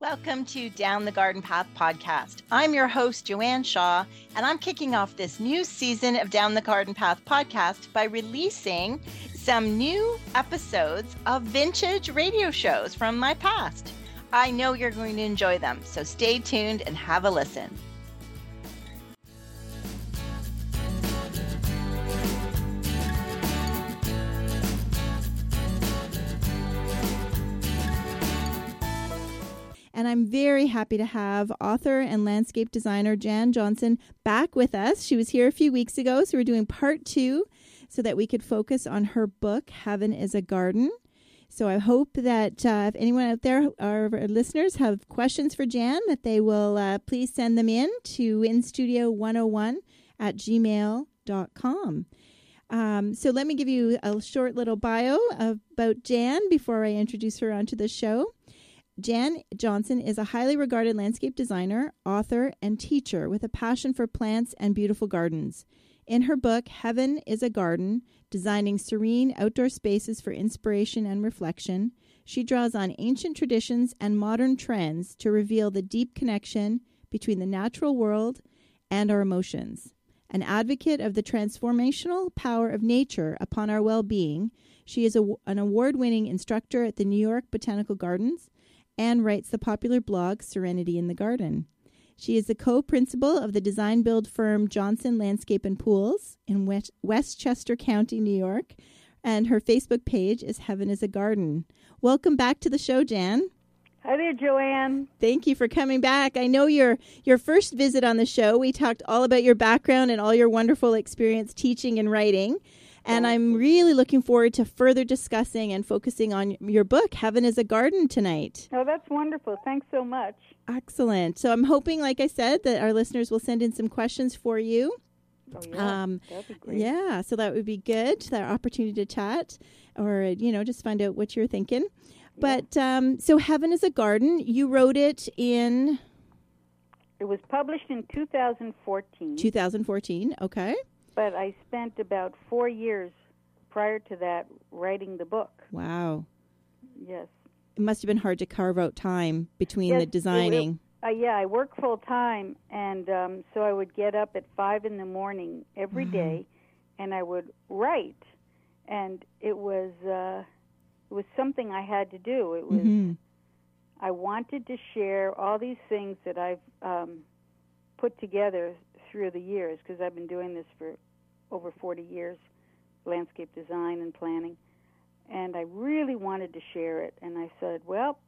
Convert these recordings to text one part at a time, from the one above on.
Welcome to Down the Garden Path podcast. I'm your host, Joanne Shaw, and I'm kicking off this new season of Down the Garden Path podcast by releasing some new episodes of vintage radio shows from my past. I know you're going to enjoy them, so stay tuned and have a listen. I'm very happy to have author and landscape designer Jan Johnsen back with us. She was here a few weeks ago, so we're doing part two so that we could focus on her book, Heaven is a Garden. So I hope that uh, if anyone out there, our listeners, have questions for Jan, that they will uh, please send them in to instudio101 at gmail.com. Um, so let me give you a short little bio about Jan before I introduce her onto the show. Jan Johnsen is a highly regarded landscape designer, author, and teacher with a passion for plants and beautiful gardens. In her book, Heaven is a Garden Designing Serene Outdoor Spaces for Inspiration and Reflection, she draws on ancient traditions and modern trends to reveal the deep connection between the natural world and our emotions. An advocate of the transformational power of nature upon our well being, she is a, an award winning instructor at the New York Botanical Gardens and writes the popular blog Serenity in the Garden. She is the co principal of the design build firm Johnsen Landscape and Pools in Westchester County, New York, and her Facebook page is Heaven is a Garden. Welcome back to the show, Jan. Hi there, Joanne. Thank you for coming back. I know your your first visit on the show, we talked all about your background and all your wonderful experience teaching and writing. And I'm really looking forward to further discussing and focusing on your book, Heaven is a Garden, tonight. Oh, that's wonderful. Thanks so much. Excellent. So I'm hoping, like I said, that our listeners will send in some questions for you. Oh, yeah. Um, That'd be great. Yeah, so that would be good. That opportunity to chat or, you know, just find out what you're thinking. Yeah. But um, so Heaven is a Garden, you wrote it in. It was published in 2014. 2014, okay but I spent about four years prior to that writing the book. Wow. Yes. It must have been hard to carve out time between yes, the designing. It, it, uh, yeah, I work full time, and um, so I would get up at five in the morning every mm-hmm. day, and I would write, and it was uh, it was something I had to do. It was mm-hmm. I wanted to share all these things that I've um, put together through the years because I've been doing this for over 40 years, landscape design and planning. And I really wanted to share it. And I said, well,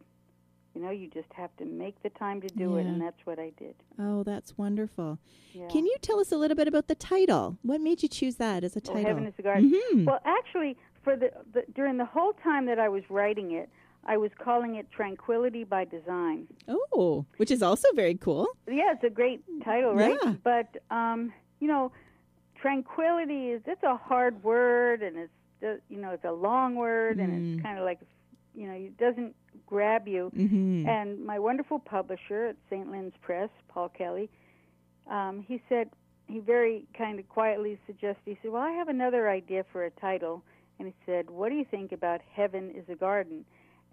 you know, you just have to make the time to do yeah. it. And that's what I did. Oh, that's wonderful. Yeah. Can you tell us a little bit about the title? What made you choose that as a title? Heaven is a Garden. Mm-hmm. Well, actually, for the, the during the whole time that I was writing it, I was calling it Tranquility by Design. Oh, which is also very cool. Yeah, it's a great title, right? Yeah. But um, you know, tranquility is it's a hard word and it's you know it's a long word mm. and it's mm. kind of like you know it doesn't grab you mm-hmm. and my wonderful publisher at st lynn's press paul kelly um, he said he very kind of quietly suggested he said well i have another idea for a title and he said what do you think about heaven is a garden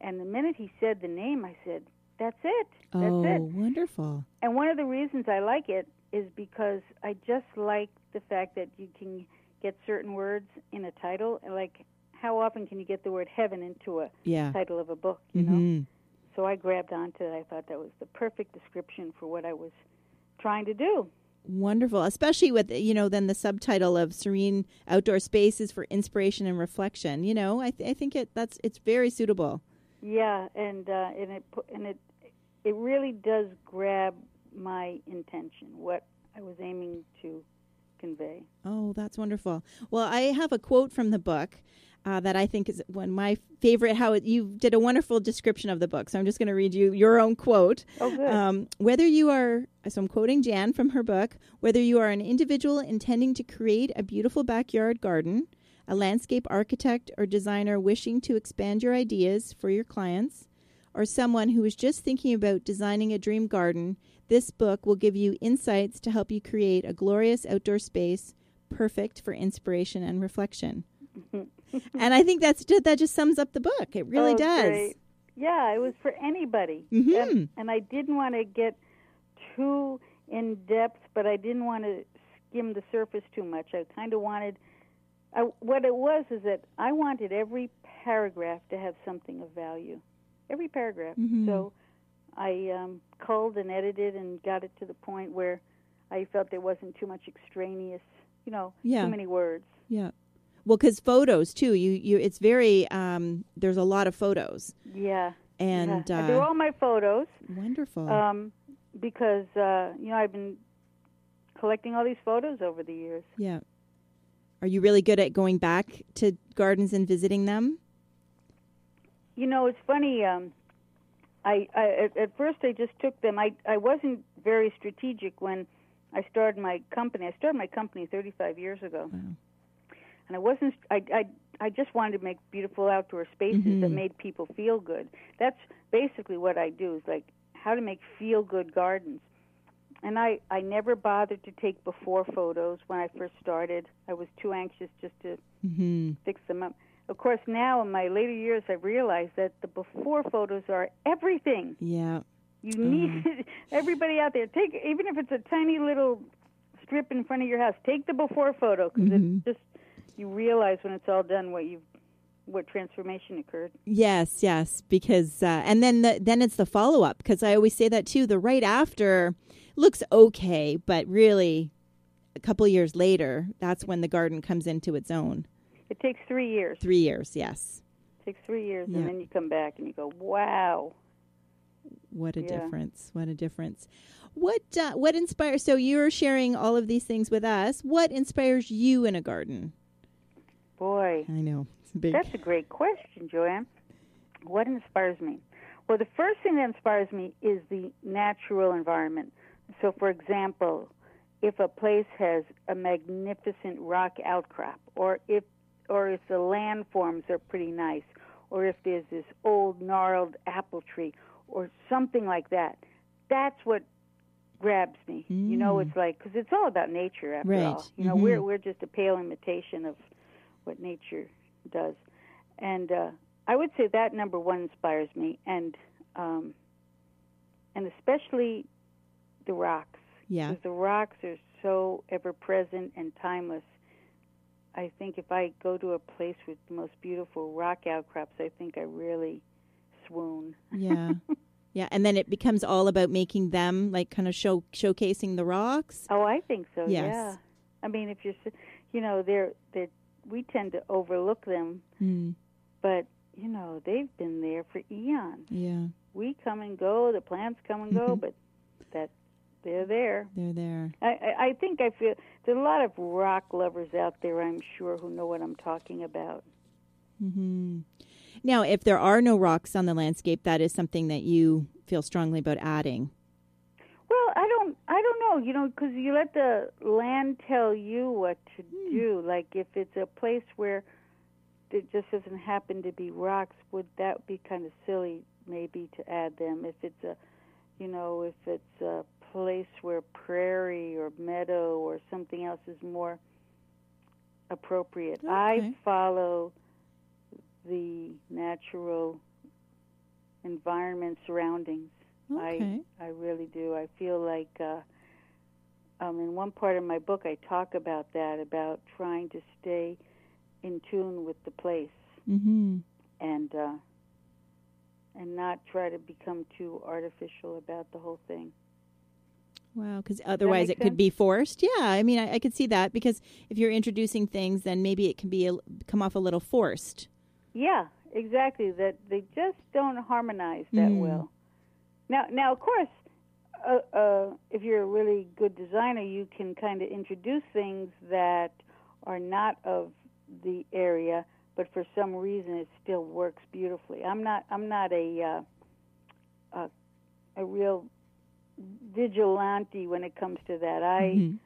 and the minute he said the name i said that's it that's oh, it wonderful and one of the reasons i like it is because i just like the fact that you can get certain words in a title. Like, how often can you get the word heaven into a yeah. title of a book? You mm-hmm. know. So I grabbed onto it. I thought that was the perfect description for what I was trying to do. Wonderful, especially with you know then the subtitle of serene outdoor spaces for inspiration and reflection. You know, I, th- I think it that's it's very suitable. Yeah, and uh, and it and it it really does grab my intention, what I was aiming to convey. Oh, that's wonderful. Well, I have a quote from the book. Uh, that I think is one of my favorite. How it, you did a wonderful description of the book. So I'm just going to read you your own quote. Oh, good. Um, whether you are, so I'm quoting Jan from her book, whether you are an individual intending to create a beautiful backyard garden, a landscape architect or designer wishing to expand your ideas for your clients, or someone who is just thinking about designing a dream garden, this book will give you insights to help you create a glorious outdoor space perfect for inspiration and reflection. and I think that's that just sums up the book. It really oh, does. Great. Yeah, it was for anybody. Mhm. And, and I didn't want to get too in depth, but I didn't want to skim the surface too much. I kind of wanted. I, what it was is that I wanted every paragraph to have something of value. Every paragraph. Mhm. So I um, culled and edited and got it to the point where I felt there wasn't too much extraneous, you know, Yeah. too many words. Yeah. Well, because photos too. You you. It's very. Um. There's a lot of photos, Yeah. and yeah. uh, they're all my photos. wonderful. um, because uh, you know I've been collecting all these photos over the years. yeah. Are you really good at going back to gardens and visiting them? You know, it's funny. Um, I, I at, at first I just took them. I I wasn't very strategic when I started my company. I started my company 35 years ago, Wow. and I wasn't. I I I just wanted to make beautiful outdoor spaces that Mhm. made people feel good. That's basically what I do. Is like how to make feel good gardens. And I, I never bothered to take before photos when I first started. I was too anxious just to hmm fix them up. Of course, now in my later years, I've realized that the before photos are everything. Yeah. You need everybody out there. Take even if it's a tiny little strip in front of your house. Take the before photo because Mhm. it's just you realize when it's all done what you what transformation occurred. Yes, yes, because uh, and then the, then it's the follow up because I always say that too. The right after looks okay, but really, a couple years later, that's when the garden comes into its own. It takes three years. Three years, yes. It takes three years, Yeah. and then you come back and you go, "Wow." What a Yeah. difference! What a difference! What uh, what inspires? So you're sharing all of these things with us. What inspires you in a garden? Boy, I know. That's a great question, Joanne. What inspires me? Well, the first thing that inspires me is the natural environment. So, for example, if a place has a magnificent rock outcrop, or if or if the landforms are pretty nice, or if there's this old gnarled apple tree, or something like that, that's what grabs me. You know, Mm. it's like because it's all about nature after Right. all. You know, Mhm. we're we're just a pale imitation of what nature does. And uh, I would say that number one inspires me, and um, and especially the rocks. yeah, Because the rocks are so ever present and timeless. I think if I go to a place with the most beautiful rock outcrops, I think I really swoon. yeah, yeah. And then it becomes all about making them like kind of show showcasing the rocks. Oh, I think so. Yes. Yeah. I mean, if you're, s- you know, they're they we tend to overlook them, Mm, but you know they've been there for eons. yeah, we come and go, the plants come and go, Mhm. but they're there. they're there. I, I, think I feel there's a lot of rock lovers out there. I'm sure who know what I'm talking about. hmm Now, if there are no rocks on the landscape, that is something that you feel strongly about adding. Well, I don't, I don't know, you know, because you let the land tell you what to Hmm. do. Like if it's a place where there just doesn't happen to be rocks, would that be kind of silly maybe to add them? If it's a, you know, if it's a place where prairie or meadow or something else is more appropriate. Okay. I follow the natural environment surroundings. Okay. I really do. I feel like uh, um, in one part of my book, I talk about that about trying to stay in tune with the place mm-hmm. and uh, and not try to become too artificial about the whole thing. Wow, because otherwise it could be forced. Yeah, I mean, I, I could see that because if you're introducing things, then maybe it can be a, come off a little forced. Yeah, exactly. That they just don't harmonize that Mm. well. Now, now of course, uh, uh, if you're a really good designer, you can kind of introduce things that are not of the area, but for some reason it still works beautifully. I'm not. I'm not a uh, a, a real vigilante when it comes to that. I Mhm.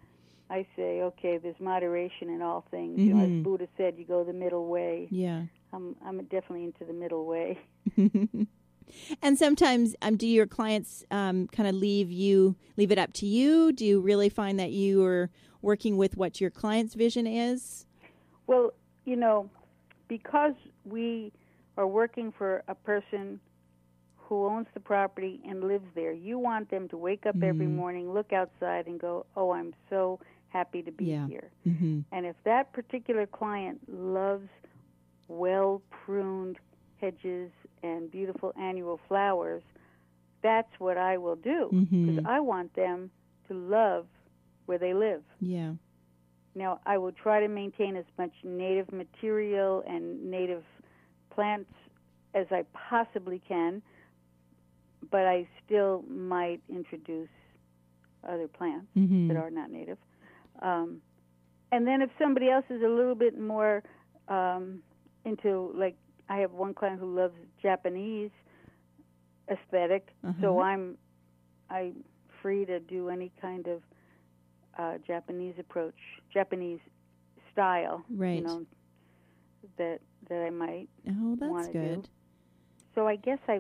I say, okay, there's moderation in all things. You know, as Buddha said, you go the middle way. Yeah. I'm I'm definitely into the middle way. and sometimes, um, do your clients um, kind of leave you leave it up to you? Do you really find that you are working with what your client's vision is? Well, you know, because we are working for a person who owns the property and lives there. You want them to wake up every Mhm. morning, look outside, and go, "Oh, I'm so happy to be Yeah. here." Mm-hmm. And if that particular client loves well pruned hedges and beautiful annual flowers, that's what I will do because Mhm. I want them to love where they live. Yeah. Now, I will try to maintain as much native material and native plants as I possibly can, but I still might introduce other plants Mm-hmm. that are not native. Um, and then if somebody else is a little bit more um, into, like, I have one client who loves Japanese aesthetic, so Uh-huh. I'm I'm free to do any kind of uh, Japanese approach, Japanese style, Right. you know, that that I might. Oh, that's wanna do. good. So I guess I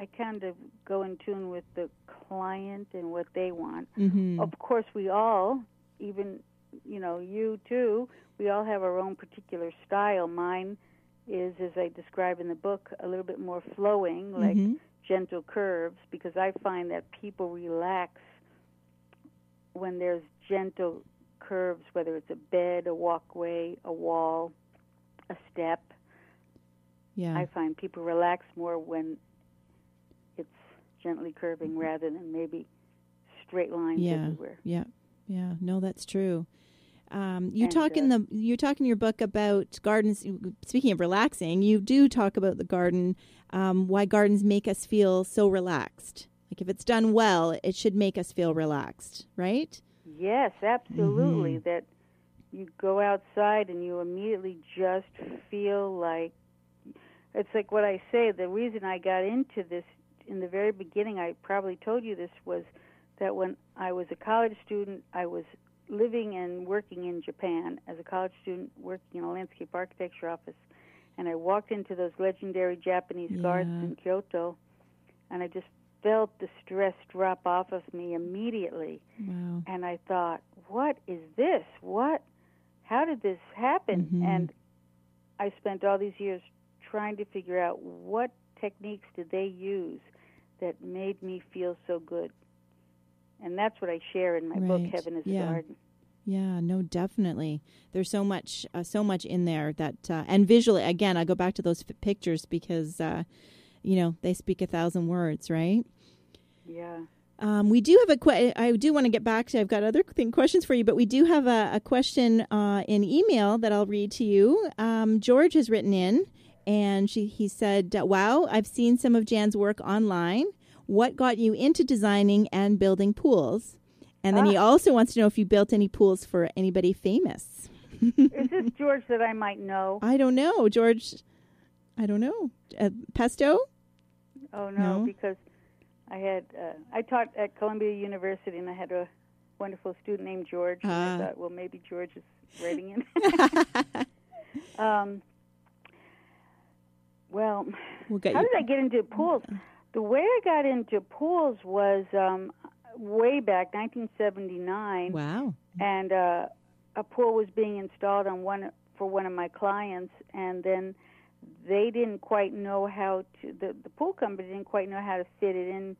I kind of go in tune with the client and what they want. Mm-hmm. Of course, we all, even you know, you too, we all have our own particular style. Mine is, as I describe in the book, a little bit more flowing, like Mhm. gentle curves, because I find that people relax when there's gentle curves, whether it's a bed, a walkway, a wall, a step. Yeah. I find people relax more when gently curving rather than maybe straight lines Yeah. everywhere. Yeah, yeah. No, that's true. Um, you And, talk in uh, the you talk in your book about gardens. Speaking of relaxing, you do talk about the garden. Um, why gardens make us feel so relaxed. Like if it's done well, it should make us feel relaxed, right? Yes, absolutely. Mm-hmm. That you go outside and you immediately just feel like it's like what I say. The reason I got into this in the very beginning, I probably told you this, was that when I was a college student, I was living and working in Japan as a college student, working in a landscape architecture office, and I walked into those legendary Japanese gardens in Kyoto, and I just felt the stress drop off of me immediately Wow. and I thought, "What is this? What? How did this happen?" Mhm. And I spent all these years trying to figure out what techniques did they use that made me feel so good. And that's what I share in my book, Heaven is Yeah. a Garden. Yeah, no, definitely. There's so much, uh, so much in there that, uh, and visually, again, I go back to those f- pictures because, uh, you know, they speak a thousand words, right? Yeah. Um, we do have a que- I do want to get back to. I've got other thing questions for you, but we do have a, a question uh, in email that I'll read to you. Um, George has written in, and she he said, "Wow, I've seen some of Jan's work online. What got you into designing and building pools?" And then he also wants to know if you built any pools for anybody famous. is this George that I might know? I don't know, George. I don't know. Uh, Pesto? Oh no, No? because I had uh, I taught at Columbia University and I had a wonderful student named George. And Ah. I thought, well, maybe George is writing in. um, well, We'll how you. did I get into pools? The way I got into pools was um, way back, 1979, Wow. and uh, a pool was being installed on one for one of my clients, and then they didn't quite know how to. The, the pool company didn't quite know how to fit it in,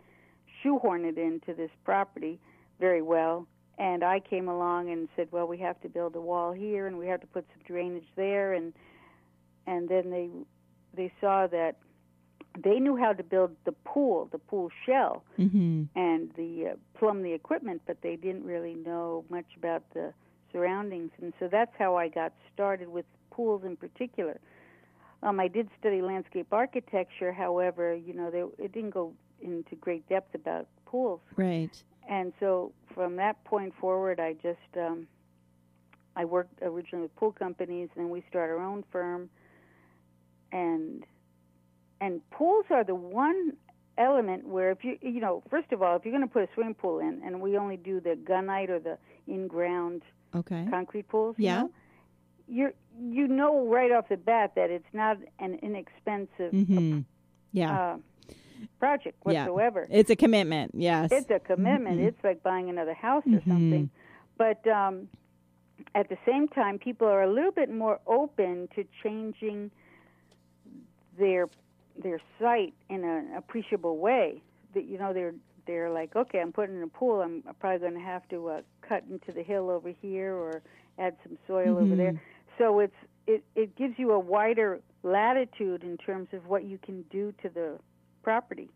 shoehorn it into this property very well. And I came along and said, "Well, we have to build a wall here, and we have to put some drainage there." And and then they they saw that they knew how to build the pool, the pool shell, Mm-hmm. and the uh, plumb the equipment, but they didn't really know much about the surroundings, and so that's how I got started with pools in particular. Um, I did study landscape architecture, however, you know, they, it didn't go into great depth about pools, Right. and so from that point forward, I just um, I worked originally with pool companies, and then we started our own firm, and and pools are the one element where if you you know first of all if you're going to put a swimming pool in and we only do the gunite or the in ground Okay. concrete pools you Yeah. know, you're you know right off the bat that it's not an inexpensive Mm-hmm. Yeah. uh, project Yeah. whatsoever it's a commitment. Yes. it's a commitment Mhm. it's like buying another house or Mhm. something but um at the same time people are a little bit more open to changing their their site in an appreciable way. That you know they're they're like, okay, I'm putting in a pool. I'm probably going to have to uh, cut into the hill over here or add some soil over there. Mm-hmm. So it's it it gives you a wider latitude in terms of what you can do to the property.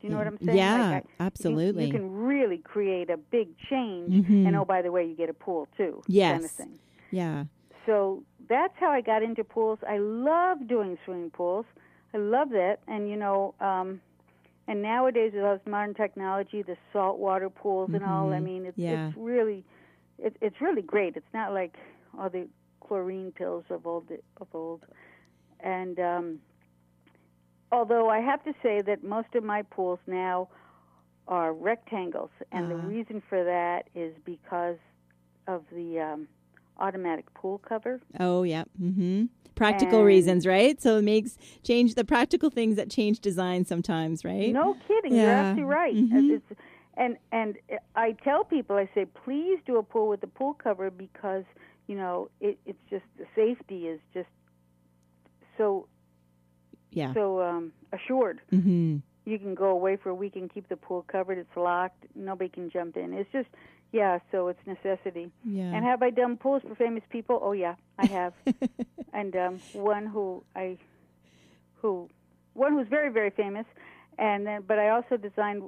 Do you know what I'm saying? Yeah, Like, I- absolutely. You, can really create a big change, Mhm. and oh, by the way, you get a pool too. Kind of Yes. thing. Yeah. So that's how I got into pools. I love doing swimming pools. I love that, and you know, um, and nowadays with all this modern technology, the saltwater pools and all. I Mhm. mean, it's, Yeah. it's really, it, it's really great. It's not like all the chlorine pills of old of old, and um, although I have to say that most of my pools now are rectangles, and the Ah. reason for that is because of the um, automatic pool cover. Oh, yeah. Mm-hmm. Practical And- reasons, right? So it makes change the practical things that change design sometimes, right? No kidding, you're Yeah. absolutely right. Mhm. It's, and and I tell people, I say, please do a pool with the pool cover because you know it, it's just the safety is just so Yeah. so um, assured. Mm-hmm. You can go away for a week and keep the pool covered. It's locked. Nobody can jump in. It's just yeah. So it's necessity. Yeah. And have I done pools for famous people? Oh yeah, I have. and um, one who I, who, one who's very very famous, and then but I also designed,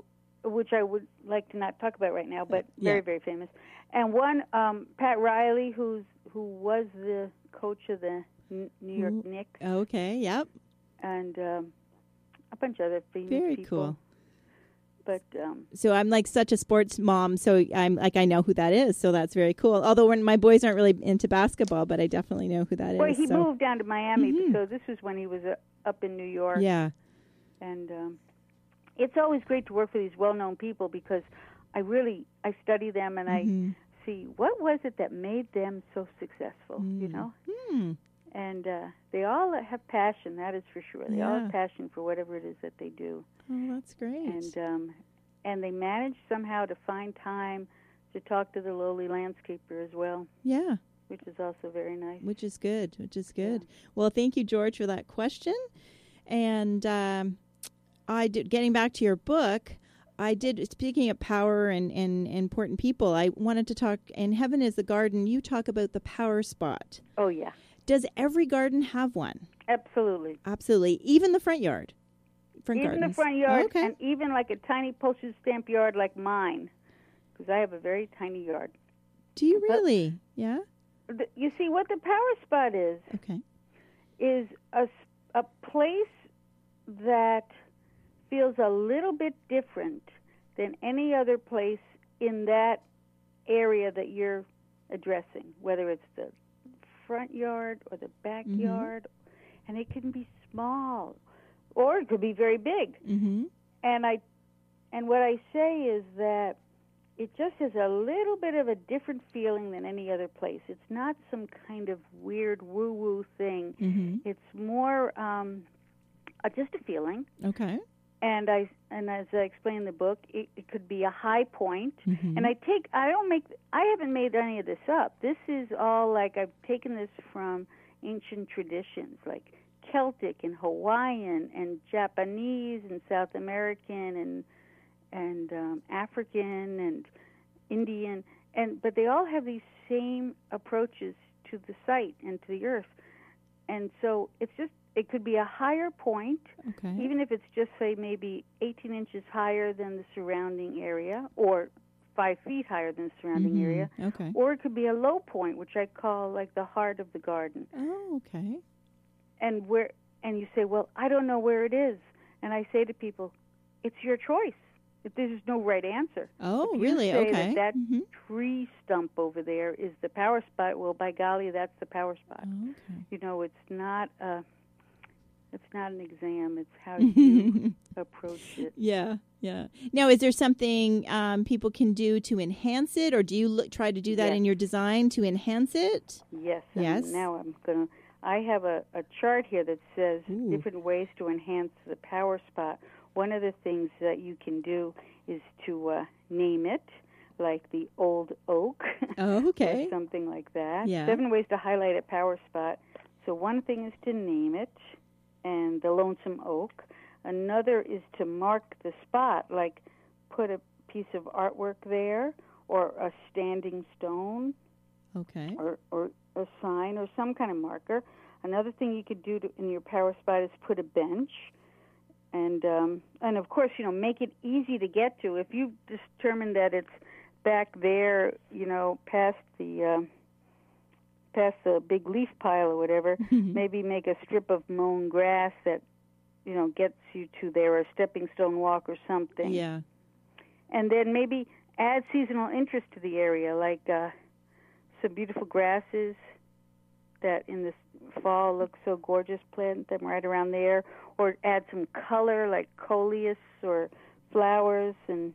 which I would like to not talk about right now, but very Yeah. very famous, and one um, Pat Riley, who's who was the coach of the N- New York Ooh. Knicks, okay. Yep. and um, a bunch of other famous Very people. cool. But um, So I'm like such a sports mom, so I'm like I know who that is. So that's very cool. Although when my boys aren't really into basketball, but I definitely know who that is. well, he so. moved down to Miami, Mhm. so this was when he was uh, up in New York. Yeah. and um, it's always great to work for these well-known people because I really I study them and I Mhm. see what was it that made them so successful, you Mm. know. Hmm. And uh, they all have passion, that is for sure. They all have passion for whatever it is that they do, Oh, that's great. and um, and they manage somehow to find time to talk to the lowly landscaper as well, yeah. which is also very nice. which is good which is good well thank you george for that question and um, i did getting back to your book i did speaking of power and, and important people i wanted to talk in heaven is the garden you talk about the power spot Oh yeah, does every garden have one? Absolutely. absolutely. Even the front yard? Front even gardens. the front yard, okay. and even like a tiny postage stamp yard like mine, because I have a very tiny yard. do you but- really? Yeah? The- You see, what the power spot is okay. is a a place that feels a little bit different than any other place in that area that you're addressing, whether it's the front yard or the backyard, and it can be small, or it could be very big. mm-hmm and I and what I say is that it just has a little bit of a different feeling than any other place. It's not some kind of weird woo woo thing. mm-hmm It's more um, uh, just a feeling. okay And I and as I explain in the book, it, it could be a high point. Mhm. And I take I don't make I haven't made any of this up. This is all like I've taken this from ancient traditions like Celtic and Hawaiian and Japanese and South American and and um, African and Indian and but they all have these same approaches to the site and to the earth. And so it's just it could be a higher point okay. even if it's just say maybe 18 inches higher than the surrounding area or five feet higher than the surrounding Mhm. area. Okay. Or it could be a low point which i call like the heart of the garden. Oh okay. And where and you say well i don't know where it is. And i say to people it's your choice. If there's no right answer. Oh really? say okay. that, that Mhm. tree stump over there is the power spot well by golly that's the power spot. Oh, okay. You know it's not a it's not an exam it's how you approach it Yeah, yeah. Now, is there something um, people can do to enhance it, or do you look, try to do that Yes. in your design to enhance it? Yes. Yes. Now I'm going to. I have a, a chart here that says Ooh. different ways to enhance the power spot. One of the things that you can do is to uh, name it, like the old oak, Oh, okay. something like that. Yeah. Seven ways to highlight a power spot. So one thing is to name it, and the lonesome oak. Another is to mark the spot, like put a piece of artwork there or a standing stone Okay. or, or a sign or some kind of marker. Another thing you could do to, in your power spot is put a bench, and um, and of course you know make it easy to get to. If you determine that it's back there, you know, past the uh, past the big leaf pile or whatever, maybe make a strip of mown grass that you know gets you to there, or a stepping stone walk or something Yeah. and then maybe add seasonal interest to the area, like uh, some beautiful grasses that in the fall look so gorgeous. Plant them right around there, or add some color, like coleus or flowers, and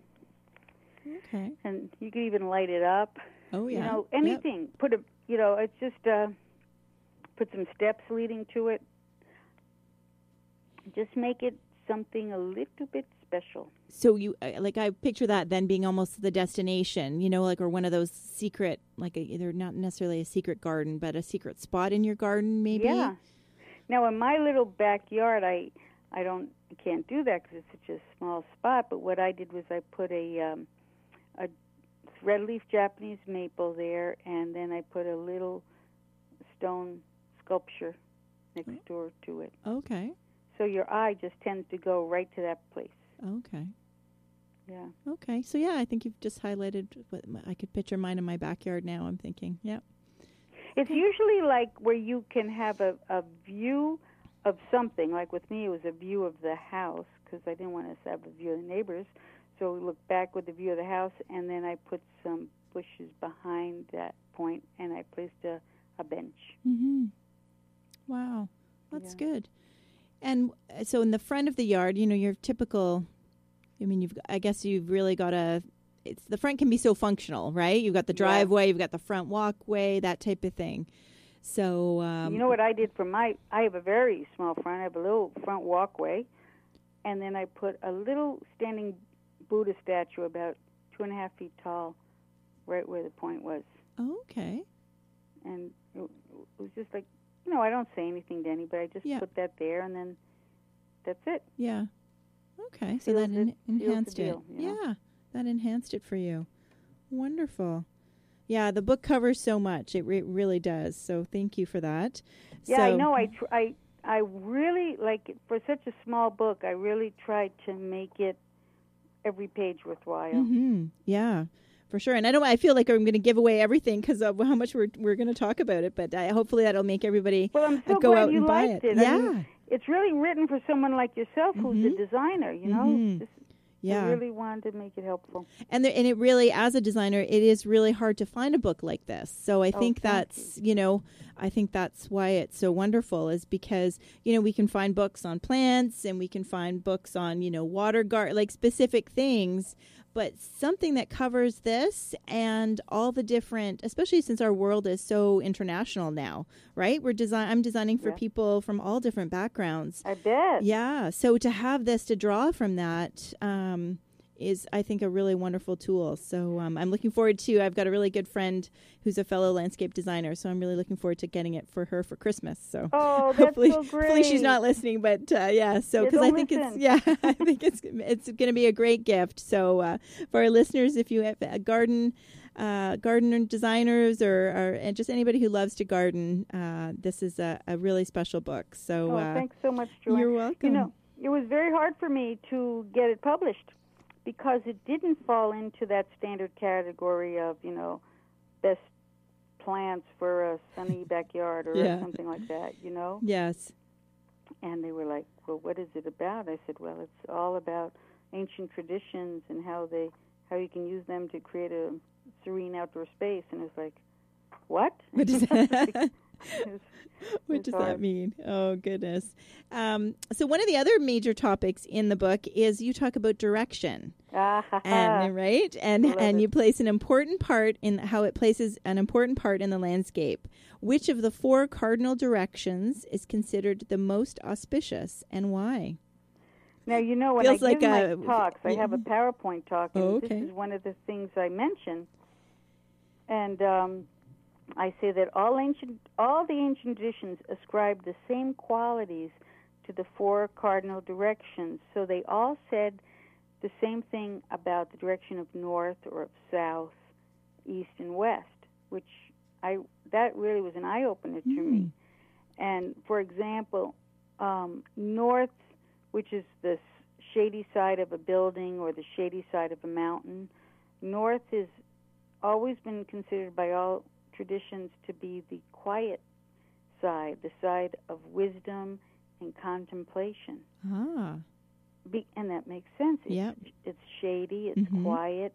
Okay. and you could even light it up. Oh yeah. You know, Yep. anything. Put a, you know, it's just uh, put some steps leading to it. Just make it something a little bit special. So you like I picture that then being almost the destination, you know, like or one of those secret, like a, they're not necessarily a secret garden, but a secret spot in your garden, maybe. Yeah. Now in my little backyard, I I don't can't do that because it's such a small spot. But what I did was I put a um, a red leaf Japanese maple there, and then I put a little stone sculpture next door to it. Okay. So your eye just tends to go right to that place. Okay. Yeah. Okay. So yeah, I think you've just highlighted what my, I could picture mine in my backyard now. I'm thinking, yeah. It's usually like where you can have a, a view of something. Like with me, it was a view of the house because I didn't want to have a view of the neighbors. So we look back with the view of the house, and then I put some bushes behind that point, and I placed a, a bench. Mm-hmm. Wow, that's Yeah. good. And uh, so in the front of the yard, you know, your typical. I mean, you've. I guess you've really got a. It's the front can be so functional, right? You've got the Yeah. driveway, you've got the front walkway, that type of thing. So um, you know what I did for my? I have a very small front. I have a little front walkway, and then I put a little standing Buddha statue about two and a half feet tall, right where the point was. Okay. and it, it was just like you know I don't say anything to anybody. I just Yeah. put that there, and then that's it. Yeah. Okay. So that en- enhanced it. deal, you know? Yeah. That enhanced it for you. Wonderful. Yeah, the book covers so much. It re- really does. So thank you for that. Yeah, I know. I tr- I I really like it for such a small book. I really tried to make it every page worthwhile. hmm Yeah, for sure. And I don't. I feel like I'm going to give away everything because of how much we're we're going to talk about it. But I, hopefully that'll make everybody Well, I'm so go glad out you and buy liked it. it. I Yeah, mean, it's really written for someone like yourself, who's Mhm. a designer. You know, Mhm. Just- yeah. I really wanted to make it helpful. and there, and it really, as a designer, it is really hard to find a book like this. So I Oh, think that's you know, I think that's why it's so wonderful is because you know we can find books on plants and we can find books on you know water guard like specific things. But something that covers this and all the different, especially since our world is so international now, right? We're design. I'm designing for Yeah. people from all different backgrounds. I bet. Yeah. So to have this to draw from that um, is, I think, a really wonderful tool. So um, I'm looking forward to. I've got a really good friend who's a fellow landscape designer, so I'm really looking forward to getting it for her for Christmas. So. Oh, that's hopefully, so hopefully she's not listening, but uh, yeah. So because I think it's yeah, I think it's it's going to be a great gift. So uh, for our listeners, if you have a garden, uh, garden designers or, or and just anybody who loves to garden, uh, this is a, a really special book. So Oh, uh, thanks so much, Joanne. you're welcome. You know, it was very hard for me to get it published because it didn't fall into that standard category of, you know, best plants for a sunny backyard or Yeah. something like that, you know? yes. And they were like, "Well, what is it about?" I said, "Well, it's all about ancient traditions and how they how you can use them to create a serene outdoor space." And it was like, "What?" What does that, what does that mean? Oh goodness. Um, so one of the other major topics in the book is you talk about direction, ah, and right, and and it. you place an important part in how it places an important part in the landscape. Which of the four cardinal directions is considered the most auspicious, and why? Now you know when Feels I like give a- my talks, I have a PowerPoint talk, and Oh, this is one of the things I mention. And um, I say that all ancient, all the ancient traditions ascribe the same qualities to the four cardinal directions. So they all said the same thing about the direction of north or of south, east and west, which I that really was an eye opener to Mm. me. And for example, um, north, which is the shady side of a building or the shady side of a mountain, north is always been considered by all traditions to be the quiet side, the side of wisdom and contemplation. Ah. Be, and that makes sense. It's, Yep. it's shady, it's Mhm. quiet,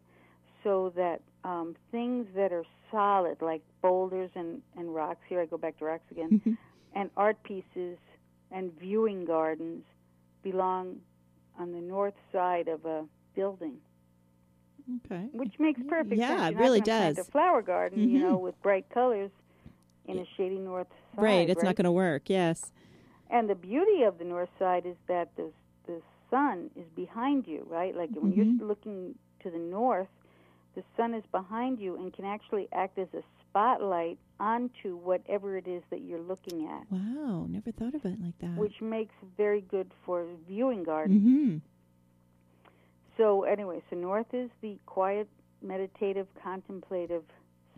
so that um, things that are solid, like boulders and, and rocks, here I go back to rocks again, Mhm. and art pieces and viewing gardens belong on the north side of a building, Okay. which makes perfect Yeah, sense. it really does. a flower garden, you Mhm. know, with bright colors in a shady north side. Right. It's right? not going to work. Yes. And the beauty of the north side is that the the sun is behind you, right? Like when Mhm. you're looking to the north, the sun is behind you and can actually act as a spotlight onto whatever it is that you're looking at, Wow. Never thought of it like that. which makes very good for viewing gardens. Mm-hmm. So anyway, so north is the quiet, meditative, contemplative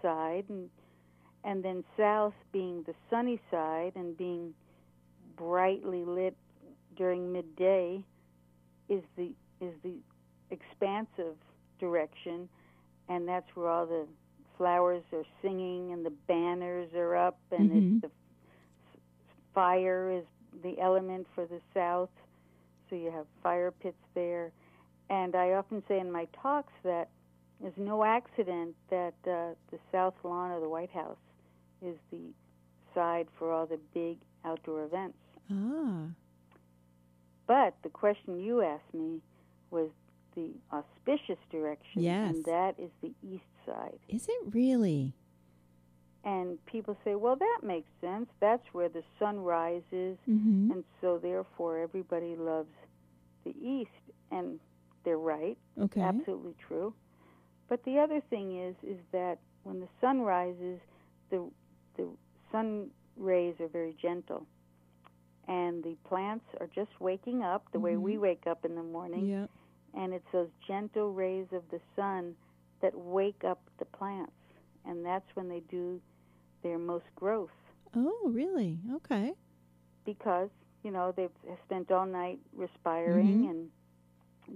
side, and and then south being the sunny side and being brightly lit during midday is the is the expansive direction, and that's where all the flowers are singing and the banners are up, and Mhm. it's the fire is the element for the south, so you have fire pits there. And I often say in my talks that it's no accident that uh, the south lawn of the White House is the side for all the big outdoor events. Ah. But the question you asked me was the auspicious direction, Yes. and that is the east side. Is it really? And people say, well, that makes sense. That's where the sun rises, Mm-hmm. and so therefore everybody loves the east. And they're right. Okay. absolutely true. But the other thing is is that when the sun rises, the the sun rays are very gentle, and the plants are just waking up the way we Mhm. wake up in the morning, Yeah. and it's those gentle rays of the sun that wake up the plants, and that's when they do their most growth Oh, really? Okay. because you know they've spent all night respiring Mhm. and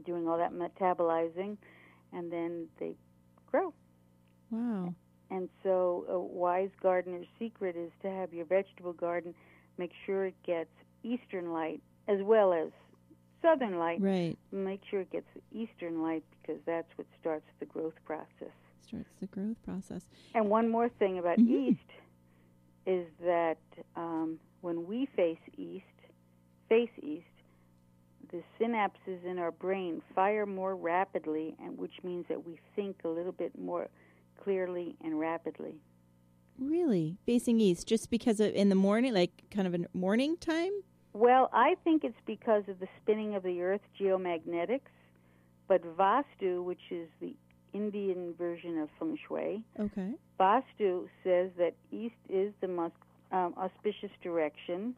doing all that metabolizing, and then they grow. Wow. And so, a wise gardener's secret is to have your vegetable garden make sure it gets eastern light as well as southern light. Right. Make sure it gets eastern light because that's what starts the growth process. Starts the growth process. And one more thing about Mhm. east is that um, when we face east, face east, the synapses in our brain fire more rapidly, and which means that we think a little bit more clearly and rapidly. Really? Facing east just because of in the morning, like kind of a morning time? Well, I think it's because of the spinning of the Earth, geomagnetics, but Vastu, which is the Indian version of feng shui, Okay. Vastu says that east is the most um, auspicious direction,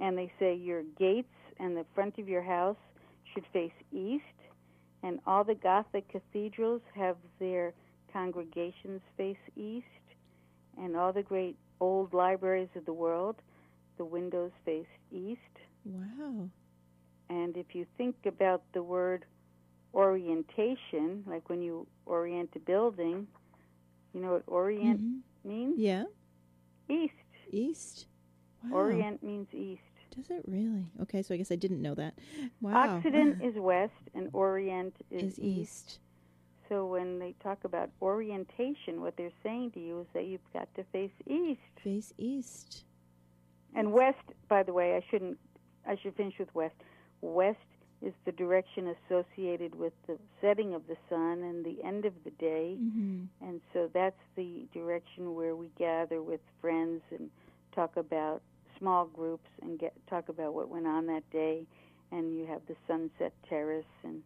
and they say your gates and the front of your house should face east, and all the Gothic cathedrals have their congregations face east, and all the great old libraries of the world, the windows face east. Wow. And if you think about the word orientation, like when you orient a building, you know what orient Mhm. means? Yeah. East. East. Wow. Orient means east. Does it really? Okay, so I guess I didn't know that. Wow. Occident is west and Orient is, is east. So when they talk about orientation, what they're saying to you is that you've got to face east. Face east. And west, by the way, I shouldn't I should finish with west. West is the direction associated with the setting of the sun and the end of the day. Mm-hmm. And so that's the direction where we gather with friends and talk about small groups and get talk about what went on that day. And you have the sunset terrace, and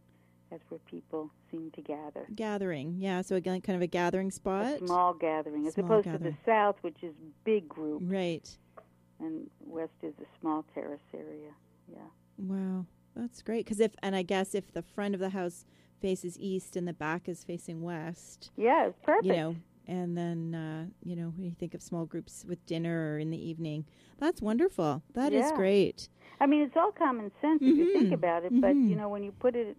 that's where people seem to gather. Gathering. Yeah, so again, kind of a gathering spot. A small gathering, as Small opposed to the south, which is big group, Right. and west is a small terrace area. Yeah. Wow, that's great. Because if and I guess if the front of the house faces east and the back is facing west, Yeah, it's perfect. you know, and then uh, you know when you think of small groups with dinner or in the evening, that's wonderful. That is Yeah. great. I mean, it's all common sense if you think Mhm. about it, but Mhm. you know, when you put it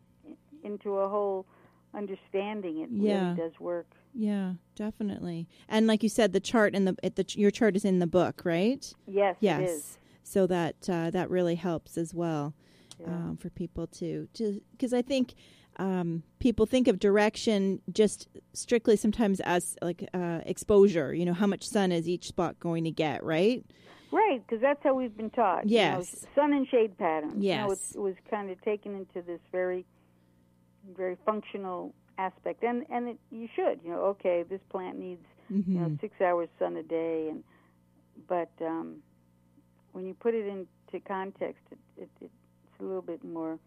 into a whole understanding, it Yeah. really does work. Yeah, definitely. And like you said, the chart and the, it, the your chart is in the book, right? Yes, yes. it is. So that uh, that really helps as well. Yeah. um, for people to to because I think um, people think of direction just strictly sometimes as like uh, exposure. You know, how much sun is each spot going to get, right? Right, because that's how we've been taught. you know, Yes. sun and shade patterns. You know, Yes. it was kind of taken into this very, very functional aspect, and and it, you should. You know, okay, this plant needs Mm-hmm. you know six hours sun a day, and but um, when you put it into context, it, it, it's a little bit more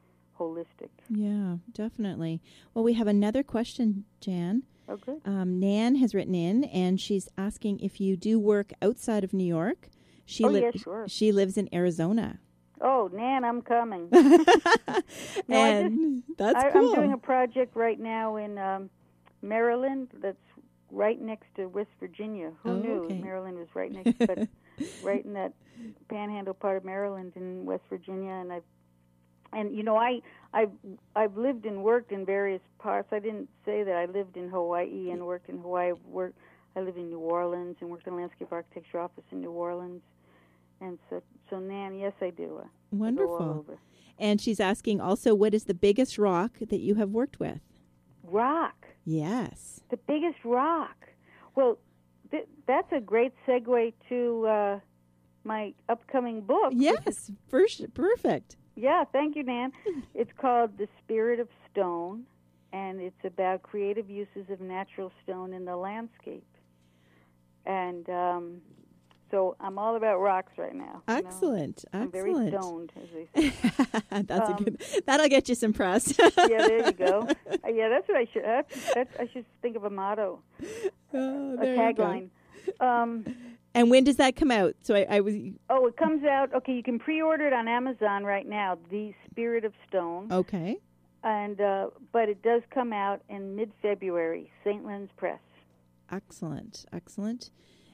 holistic. Yeah, definitely. Well, we have another question, Jan. Good. Um, Nan has written in, and she's asking if you do work outside of New York. She Oh, li- yeah, sure. She lives in Arizona, Oh, Nan, I'm coming. I and that's I, cool. I'm doing a project right now in um, Maryland that's right next to West Virginia. Who Oh, knew okay. Maryland was right next, but right in that panhandle part of Maryland in West Virginia, and I've and you know I I've I've lived and worked in various parts. I didn't say that I lived in Hawaii and worked in Hawaii. Worked I live in New Orleans and worked in a landscape architecture office in New Orleans. And so, so Nan, yes, I do. I Wonderful. And she's asking also, what is the biggest rock that you have worked with? Rock. Yes. The biggest rock. Well, th- that's a great segue to uh, my upcoming book. is- Yes. First, perfect. Yeah, thank you, Nan. It's called The Spirit of Stone, and it's about creative uses of natural stone in the landscape. And um, so I'm all about rocks right now. you know. Excellent. I'm very Excellent. stoned, as they say. that's a Um, good. That'll get you some press. yeah, there you go. Uh, yeah, that's what I should. That's, that's, I should think of a motto, Oh, a there you go. tagline. Um, And when does that come out? So I, I was Oh, it comes out. Okay, you can pre-order it on Amazon right now. The Spirit of Stone, okay. and uh, but it does come out in mid-February. St. Lynn's Press. Excellent. Excellent.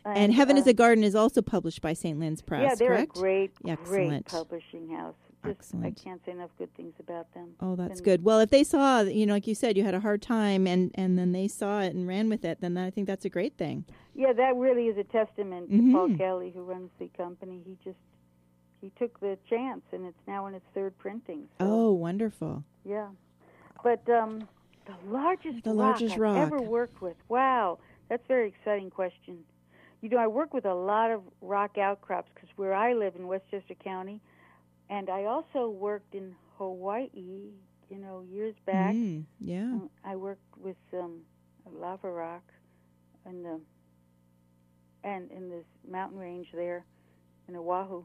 And, Heaven uh, is a Garden is also published by St. Lynn's Press. yeah, they're correct? a great, Excellent. great publishing house. Just, Excellent. I can't say enough good things about them. Oh, that's And- good. Well, if they saw, you know, like you said, you had a hard time, and and then they saw it and ran with it, then I think that's a great thing. Yeah, that really is a testament to Mhm. Paul Kelly, who runs the company. He just he took the chance, and it's now in its third printing. So, Oh, wonderful. yeah. But um, the largest The rock largest I've rock. ever worked with. Wow, that's a very exciting question. You know, I work with a lot of rock outcrops because where I live in Westchester County, and I also worked in Hawaii. You know, years back. Mm, yeah. Uh, I worked with um, lava rock in the and in this mountain range there in Oahu.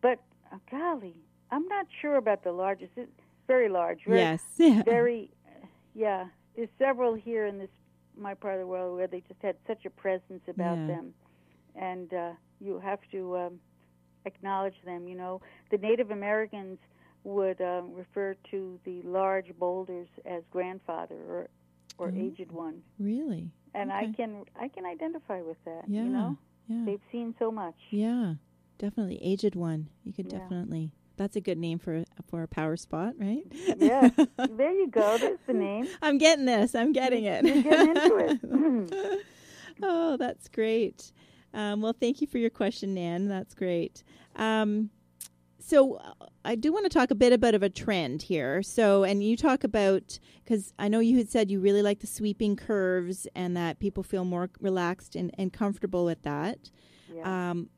But uh, golly, I'm not sure about the largest. It's very large. Very, yes. Yeah. Very, uh, yeah. There's several here in this my part of the world where they just had such a presence about Yeah. them, and uh, you have to um, acknowledge them. You know, the Native Americans would um, refer to the large boulders as grandfather or or Oh. aged one, Really. and I can I can identify with that. Yeah. You know, Yeah. they've seen so much. Yeah. Definitely aged one. You could Yeah. definitely. That's a good name for for a power spot, right? Yeah, there you go. That's the name. I'm getting this. I'm getting it. You're getting into it. oh, that's great. Um, well, thank you for your question, Nan. That's great. Um, so uh, I do want to talk a bit about of a trend here. So, and you talk about because I know you had said you really like the sweeping curves and that people feel more relaxed and, and comfortable with that. Yeah. Um,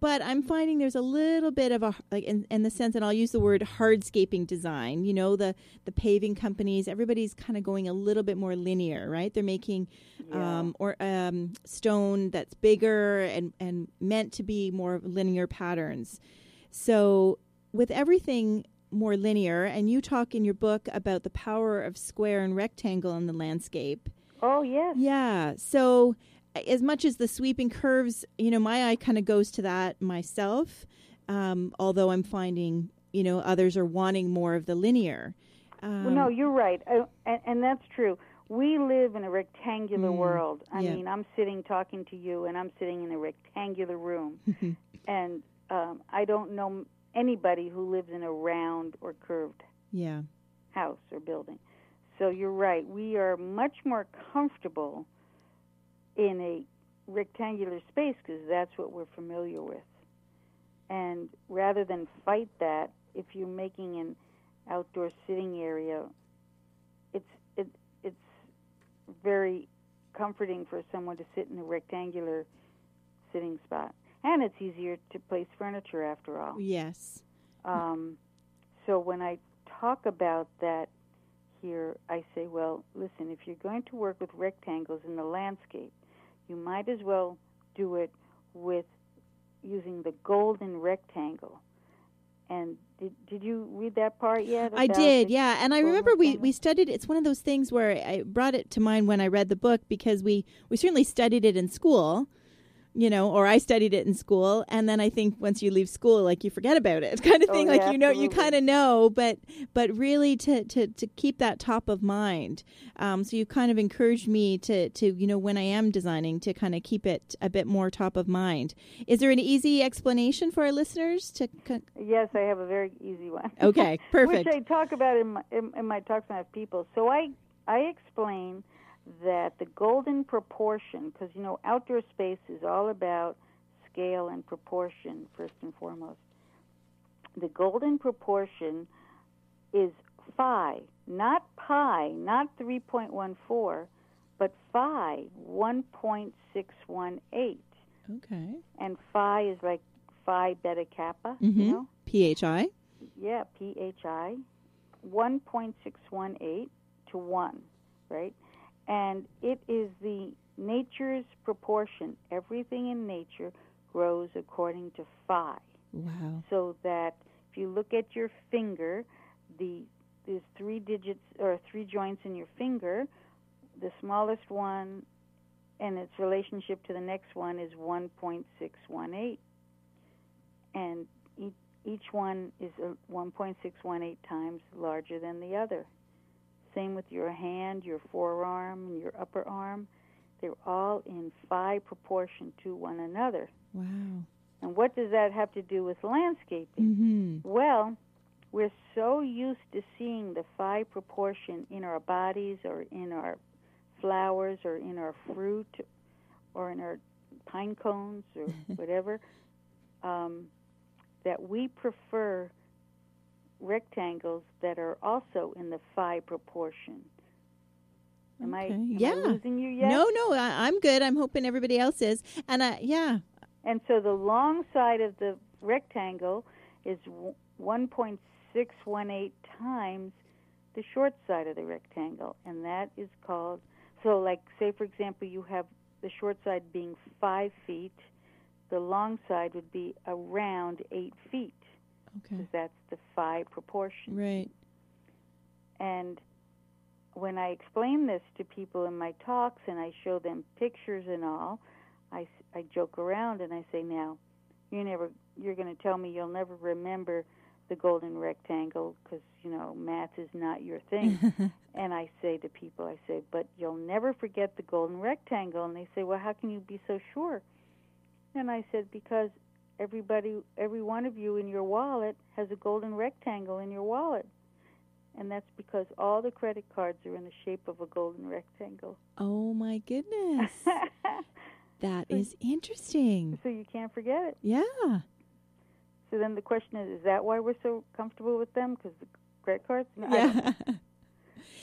but I'm finding there's a little bit of a like in, in the sense, and I'll use the word hardscaping design. You know, the the paving companies, everybody's kind of going a little bit more linear, right? They're making yeah. um, or um, stone that's bigger and and meant to be more linear patterns. So with everything more linear, and you talk in your book about the power of square and rectangle in the landscape. oh yes. Yeah. So as much as the sweeping curves, you know, my eye kind of goes to that myself. Um, although I'm finding you know others are wanting more of the linear. Um, well, no, you're right, uh, and, and that's true. We live in a rectangular Mm, world. I yeah. mean, I'm sitting talking to you, and I'm sitting in a rectangular room, and um, I don't know anybody who lives in a round or curved yeah. house or building. So you're right. We are much more comfortable in a rectangular space because that's what we're familiar with. And rather than fight that, if you're making an outdoor sitting area, it's it it's very comforting for someone to sit in a rectangular sitting spot, and it's easier to place furniture after all. Yes. Um, so when I talk about that here, I say, well, listen, if you're going to work with rectangles in the landscape, you might as well do it with using the golden rectangle. And did did you read that part yet? I did, yeah. And I remember we, we studied it's one of those things where I brought it to mind when I read the book because we, we certainly studied it in school, you know, or I studied it in school. And then I think once you leave school, like you forget about it kind of Oh, thing. like, you know, you kind of know, but, but really to, to, to keep that top of mind. Um, so you kind of encouraged me to, to, you know, when I am designing to kind of keep it a bit more top of mind. Is there an easy explanation for our listeners to, Yes, I have a very easy one. okay, perfect. Which I talk about in my, in, in my talks when I have people. So I I explain that the golden proportion, because you know outdoor space is all about scale and proportion first and foremost. The golden proportion is phi, not pi, not three point one four, but phi one point six one eight, okay. and phi is like phi beta kappa. Mhm. You know. PHI. Yeah, PHI, 1.618 to 1, right? And it is the nature's proportion. Everything in nature grows according to phi. Wow. So that if you look at your finger, the there's three digits or three joints in your finger. The smallest one and its relationship to the next one is 1.618. And each, one is uh, 1.618 times larger than the other. Same with your hand, your forearm, and your upper arm. They're all in phi proportion to one another. Wow. And what does that have to do with landscaping? Mm-hmm. Well, we're so used to seeing the phi proportion in our bodies or in our flowers or in our fruit or in our pine cones or whatever um, that we prefer rectangles that are also in the phi proportion. Am I am Yeah. I losing you yet? No, no, I, I'm good. I'm hoping everybody else is. And uh, yeah, And so the long side of the rectangle is 1.618 times the short side of the rectangle, and that is called. So, like, say for example, you have the short side being five feet, the long side would be around eight feet, okay, because that's the phi proportion. right. And when I explain this to people in my talks and I show them pictures and all, I, I joke around and I say, now, you never, you're going to tell me you'll never remember the golden rectangle because, you know, math is not your thing. and I say to people, I say, but you'll never forget the golden rectangle. And they say, well, how can you be so sure? And I said, because everybody, every one of you in your wallet has a golden rectangle in your wallet and that's because all the credit cards are in the shape of a golden rectangle. oh my goodness, that is interesting. so you can't forget it. Yeah. So then the question is: Is that why we're so comfortable with them? Because the credit cards? No, Yeah.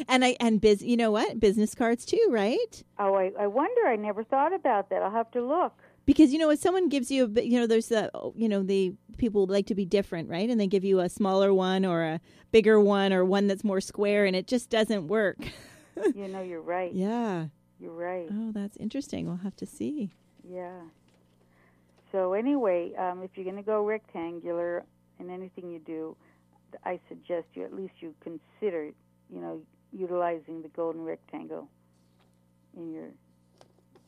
and I and biz. You know what? Business cards too, right? Oh, I, I wonder. I never thought about that. I'll have to look. Because you know, if someone gives you a, you know, there's the, you know, the people like to be different, right? And they give you a smaller one or a bigger one or one that's more square, and it just doesn't work. You know, you're right. yeah. You're right. Oh, that's interesting. We'll have to see. Yeah. So anyway, um, if you're going to go rectangular in anything you do, I suggest you at least you consider, you know, utilizing the golden rectangle in your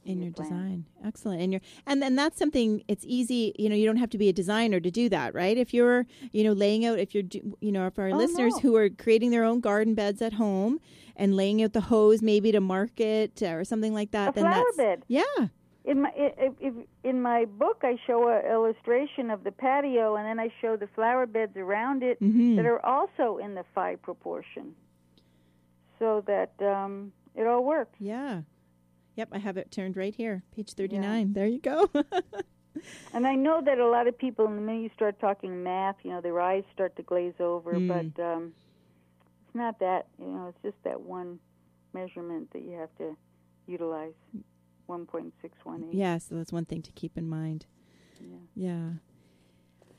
in your plan. design. Excellent. And your and then that's something it's easy, you know, you don't have to be a designer to do that, right? If you're, you know, laying out if you're do- you know, if our Oh, listeners no. who are creating their own garden beds at home and laying out the hose maybe to market or something like that, A then flower that's bed. Yeah. In my if, if, in my book, I show an illustration of the patio, and then I show the flower beds around it Mhm. that are also in the phi proportion, so that um, it all works. Yeah. Yep, I have it turned right here. Page 39. There you go. And I know that a lot of people, the minute you start talking math, you know, their eyes start to glaze over. Mm. But um, it's not that. You know, it's just that one measurement that you have to utilize. One point six one eight. yeah, so that's one thing to keep in mind. Yeah. Yeah.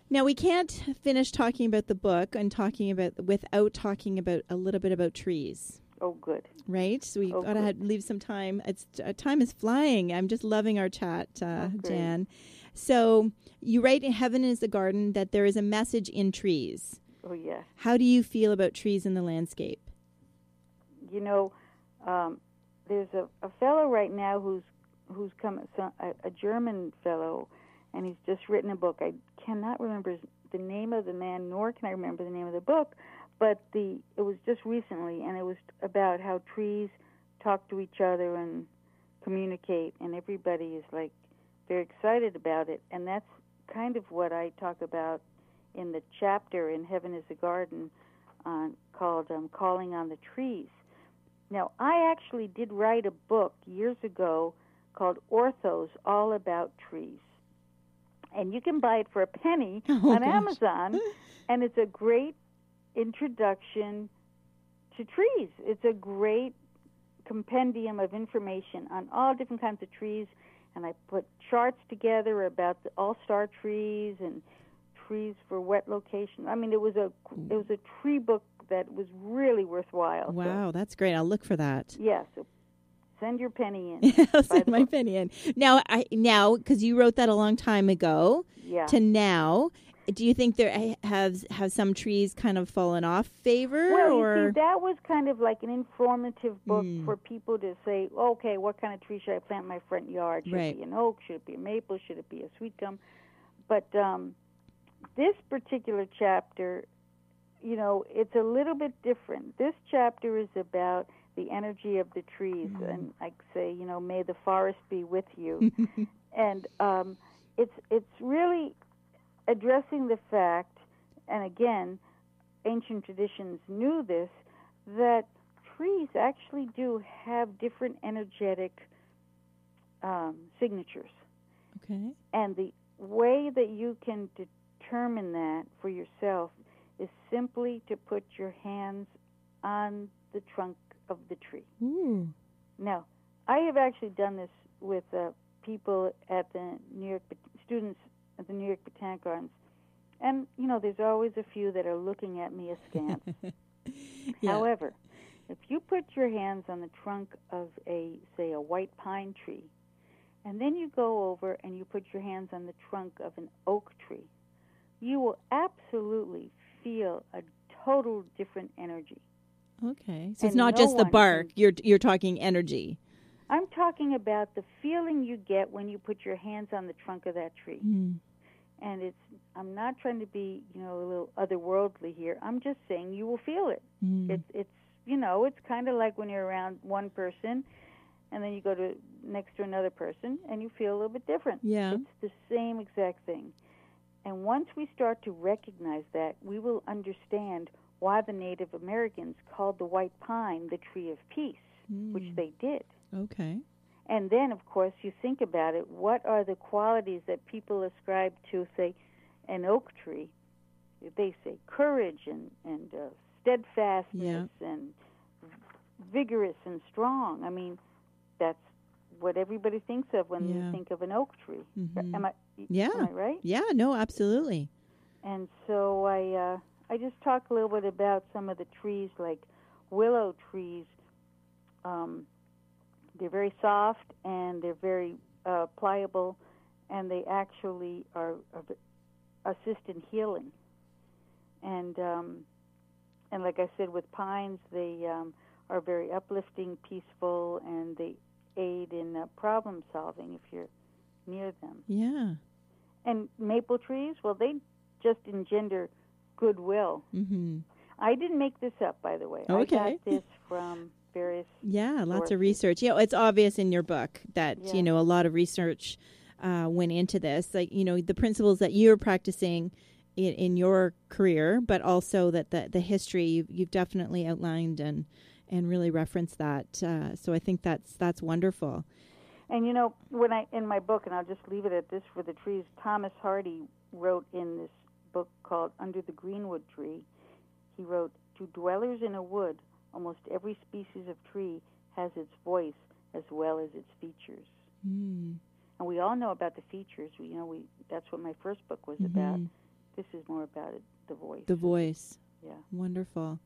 Now we can't finish talking about the book and talking about without talking about a little bit about trees, Oh, good. right? So we Oh, gotta have, leave some time. It's uh, time is flying. I'm just loving our chat, uh, Oh. Jan. So you write in Heaven is the Garden that there is a message in trees. Oh, yeah. How do you feel about trees in the landscape? You know, um, there's a, a fellow right now who's who's come a, a German fellow, and he's just written a book. I cannot remember his- the name of the man, nor can I remember the name of the book. But the it was just recently, and it was about how trees talk to each other and communicate, and everybody is like very excited about it. And that's kind of what I talk about in the chapter in Heaven is a Garden on, called um, Calling on the Trees. Now, I actually did write a book years ago called Ortho's, all about trees. And you can buy it for a penny Oh, on gosh. Amazon, and it's a great introduction to trees. It's a great compendium of information on all different kinds of trees, and I put charts together about the all-star trees and trees for wet location. I mean, it was a it was a tree book that was really worthwhile. So, Wow, that's great. I'll look for that. yeah, so send your penny in. I'll send my book. penny in. Now, I now because you wrote that a long time ago Yeah. to now, do you think there ha- has have some trees kind of fallen off favor Well, or you see, that was kind of like an informative book Mm. for people to say, okay, what kind of tree should I plant in my front yard? Should Right. it be an oak? Should it be a maple? Should it be a sweet gum? But um, this particular chapter, you know, it's a little bit different. This chapter is about the energy of the trees, Mm-hmm. and I say, you know, may the forest be with you. and um, it's it's really addressing the fact, and again, ancient traditions knew this, that trees actually do have different energetic um, signatures, okay? and the way that you can determine that for yourself is simply to put your hands on the trunk of the tree. Ooh, Now, I have actually done this with uh, people at the New York students at the New York Botanic Gardens, and you know, there's always a few that are looking at me askance. yeah. However, if you put your hands on the trunk of a, say, a white pine tree, and then you go over and you put your hands on the trunk of an oak tree, you will absolutely feel a total different energy. okay, so it's not no just the bark. You're you're talking energy. I'm talking about the feeling you get when you put your hands on the trunk of that tree. Mm. And it's I'm not trying to be, you know, a little otherworldly here. I'm just saying you will feel it. Mm. It's it's you know, it's kind of like when you're around one person and then you go to next to another person and you feel a little bit different. Yeah. It's the same exact thing. And once we start to recognize that, we will understand why the Native Americans called the white pine the tree of peace, which Mm. they did. Okay. And then, of course, you think about it. What are the qualities that people ascribe to, say, an oak tree? They say courage and and uh, steadfastness and vigorous and strong. I mean, that's what everybody thinks of when Yeah. they think of an oak tree. Mhm. Am I? Yeah. Am I right? Yeah. No. Absolutely. And so I uh, I just talk a little bit about some of the trees, like willow trees. Um, they're very soft and they're very uh, pliable, and they actually are, are assist in healing. And um, and like I said, with pines, they um, are very uplifting, peaceful, and they aid in uh, problem solving if you're near them. Yeah. And maple trees, well, they just engender goodwill. Mm-hmm. I didn't make this up, by the way. Okay. I got this from various. Yeah, lots sources. of research. You know, it's obvious in your book that Yeah. you know a lot of research uh, went into this. Like you know the principles that you're practicing in, in your career, but also that the the history you've, you've definitely outlined and and really referenced that. Uh, so I think that's that's wonderful. And you know, when I in my book, and I'll just leave it at this for the trees. Thomas Hardy wrote in this book called Under the Greenwood Tree. He wrote, "To dwellers in a wood, almost every species of tree has its voice as well as its features." Mm. And we all know about the features. We, you know, we that's what my first book was about. Mhm. This is more about it, the voice. The voice. Yeah. Wonderful.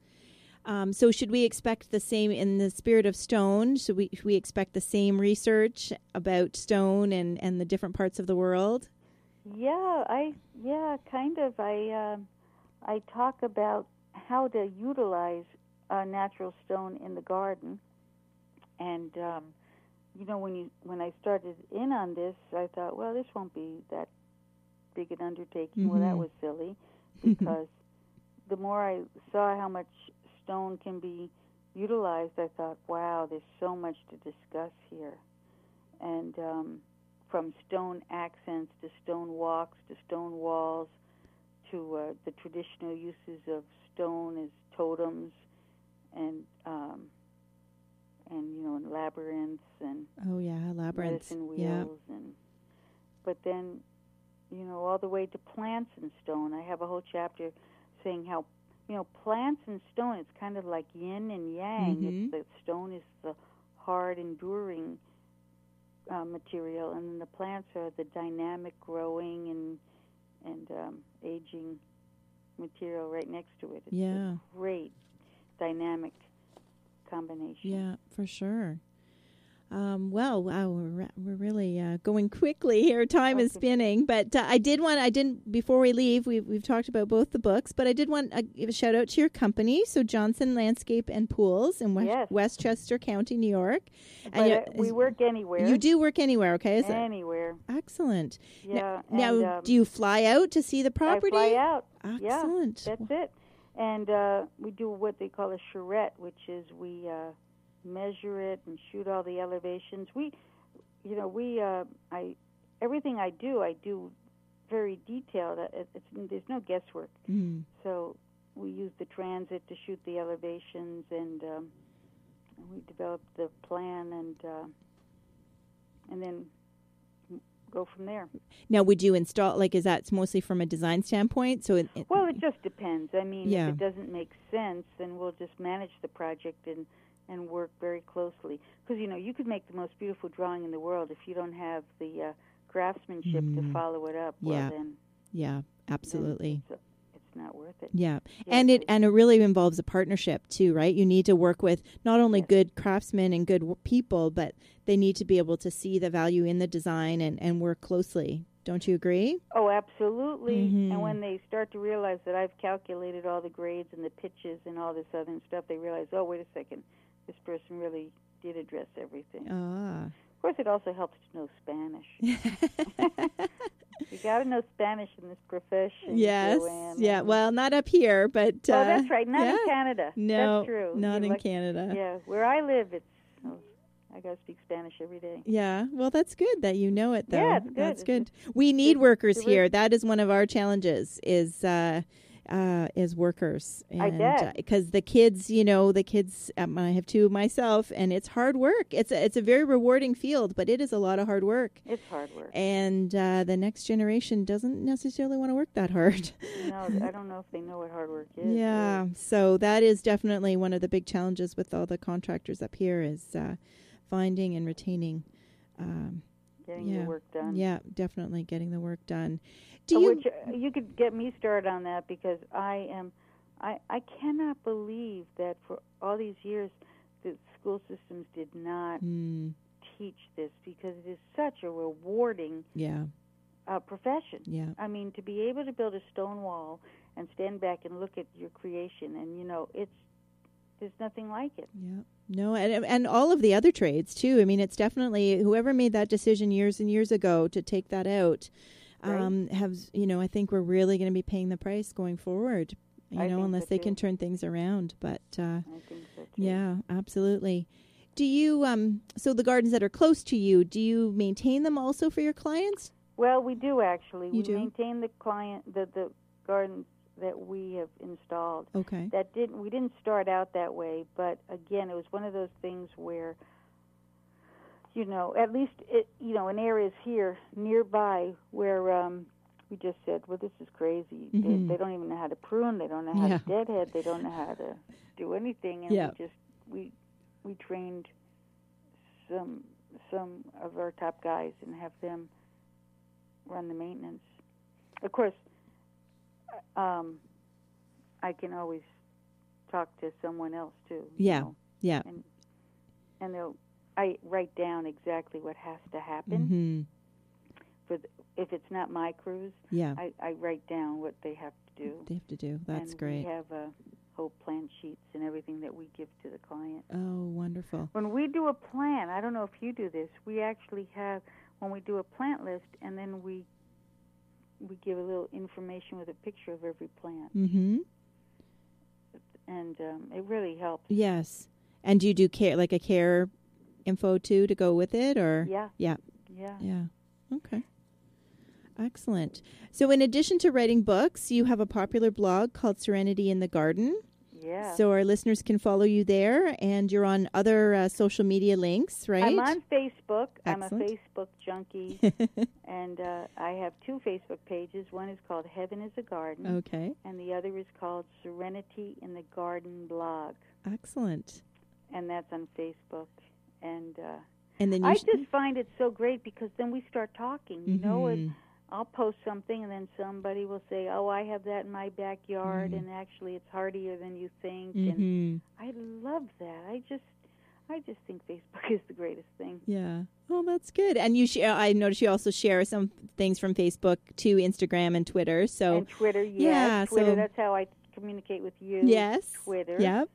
Um, so, should we expect the same in the spirit of stone? Should we should we expect the same research about stone and, and the different parts of the world? Yeah, I yeah, kind of. I um I talk about how to utilize a natural stone in the garden, and um, you know when you when I started in on this, I thought, well, this won't be that big an undertaking. Well, that Mhm. was silly because the more I saw how much stone can be utilized, I thought, wow, there's so much to discuss here, and um, from stone accents to stone walks to stone walls to uh, the traditional uses of stone as totems and um, and you know and labyrinths and Oh yeah, labyrinths. medicine Yeah. wheels and but then you know all the way to plants and stone. I have a whole chapter saying how you know plants and stone it's kind of like yin and yang. Mhm. It's the stone is the hard enduring uh, material and then the plants are the dynamic growing and and um, aging material right next to it. It's Yeah. great dynamic combination. Yeah, for sure. Um, well, wow, we're, we're really uh, going quickly here. Time is spinning, but uh, I did want I didn't before we leave. We've we've talked about both the books, but I did want to give a shout out to your company, so Johnsen Landscape and Pools in West- Yes. Westchester County, New York. But you- uh, we work anywhere. You do work anywhere, okay? Is it anywhere. excellent? Yeah. Now, and, um, do you fly out to see the property? I fly out. Excellent. That's it. And uh, we do what they call a charrette, which is we uh, measure it and shoot all the elevations. We, you know, we uh, I everything I do, I do very detailed. Uh, It, it's there's no guesswork. Mm. So we use the transit to shoot the elevations, and um, we develop the plan, and uh, and then go from there. Now, would you install like is that mostly from a design standpoint? So, it, it- Well, it just depends. I mean, Yeah. if it doesn't make sense, then we'll just manage the project and and work very closely. Because you know, you could make the most beautiful drawing in the world if you don't have the uh, craftsmanship Mm. to follow it up. Well, Yeah. then yeah, absolutely. it's, it's not worth it. Yeah. Yeah, and it and it really involves a partnership too, right? You need to work with not only Yes. good craftsmen and good people, but they need to be able to see the value in the design and and work closely. Don't you agree? Oh, absolutely. Mhm. And when they start to realize that I've calculated all the grades and the pitches and all this other stuff, they realize, oh, wait a second, this person really did address everything. Ah. Of course, it also helps to know Spanish. You got to know Spanish in this profession. yes. Joanne. Yeah. Well, not up here, but uh, oh, that's right. Not yeah. in Canada. No, that's true. not You're in lucky- Canada. Yeah, where I live, it's. Oh, I got to speak Spanish every day. Yeah, well, that's good that you know it, though. Yeah, it's good. That's good. We need workers here. That is one of our challenges. Is uh, uh, is workers. I bet. because the kids, you know, the kids. Um, I have two myself, and it's hard work. It's a, it's a very rewarding field, but it is a lot of hard work. It's hard work. And uh, the next generation doesn't necessarily want to work that hard. no, I don't know if they know what hard work is. Yeah, so that is definitely one of the big challenges with all the contractors up here is uh, finding and retaining. Um, Getting yeah. the work done. yeah, definitely getting the work done. Do you? Which uh, you could get me started on that because I am, I I cannot believe that for all these years, the school systems did not Mm, teach this because it is such a rewarding yeah, uh, profession. yeah, I mean, to be able to build a stone wall and stand back and look at your creation, and you know, it's there's nothing like it. yeah, No, and and all of the other trades too. I mean, it's definitely whoever made that decision years and years ago to take that out. Right. Um, have you know? I think we're really going to be paying the price going forward. You I know, unless so, they too. can turn things around. But uh, so yeah, absolutely. Do you um? So the gardens that are close to you, do you maintain them also for your clients? Well, we do actually. You we do? maintain the client the the gardens that we have installed. Okay. That didn't we didn't start out that way, but again, it was one of those things where you know, at least it, you know, in areas here nearby where um we just said, well, this is crazy. Mhm. They, they don't even know how to prune. They don't know how Yeah. to deadhead. They don't know how to do anything. And Yeah. we just we we trained some some of our top guys and have them run the maintenance. Of course, um, I can always talk to someone else too. Yeah. know, Yeah. and they'll I write down exactly what has to happen hmm for the, if it's not my crews. Yeah. I, I write down what they have to do. They have to do. That's and great. We have uh, whole plan sheets and everything that we give to the client. Oh, wonderful. When we do a plan, I don't know if you do this. We actually have when we do a plant list, and then we we give a little information with a picture of every plant, Mm-hmm. and um, it really helps. Yes. And do you do care like a care info too to go with it or Yeah. Yeah. Yeah. Yeah. Okay. Excellent. So in addition to writing books, you have a popular blog called Serenity in the Garden. Yeah. So our listeners can follow you there and you're on other uh, social media links, right? I'm on Facebook. I'm a Facebook junkie, and uh, I have two Facebook pages. One is called Heaven is a Garden, okay. and the other is called Serenity in the Garden blog, Excellent. and that's on Facebook. And uh, And then you I sh- just find it so great because then we start talking. You know, it, Mhm. I'll post something, and then somebody will say, "Oh, I have that in my backyard, Mhm. and actually, it's hardier than you think." And Mhm. I love that. I just, I just think Facebook is the greatest thing. Yeah. Oh, that's good. And you share. I noticed you also share some things from Facebook to Instagram and Twitter. So and Twitter, yes, yeah, Twitter. so- that's how I communicate with you. yes, Twitter. Yep.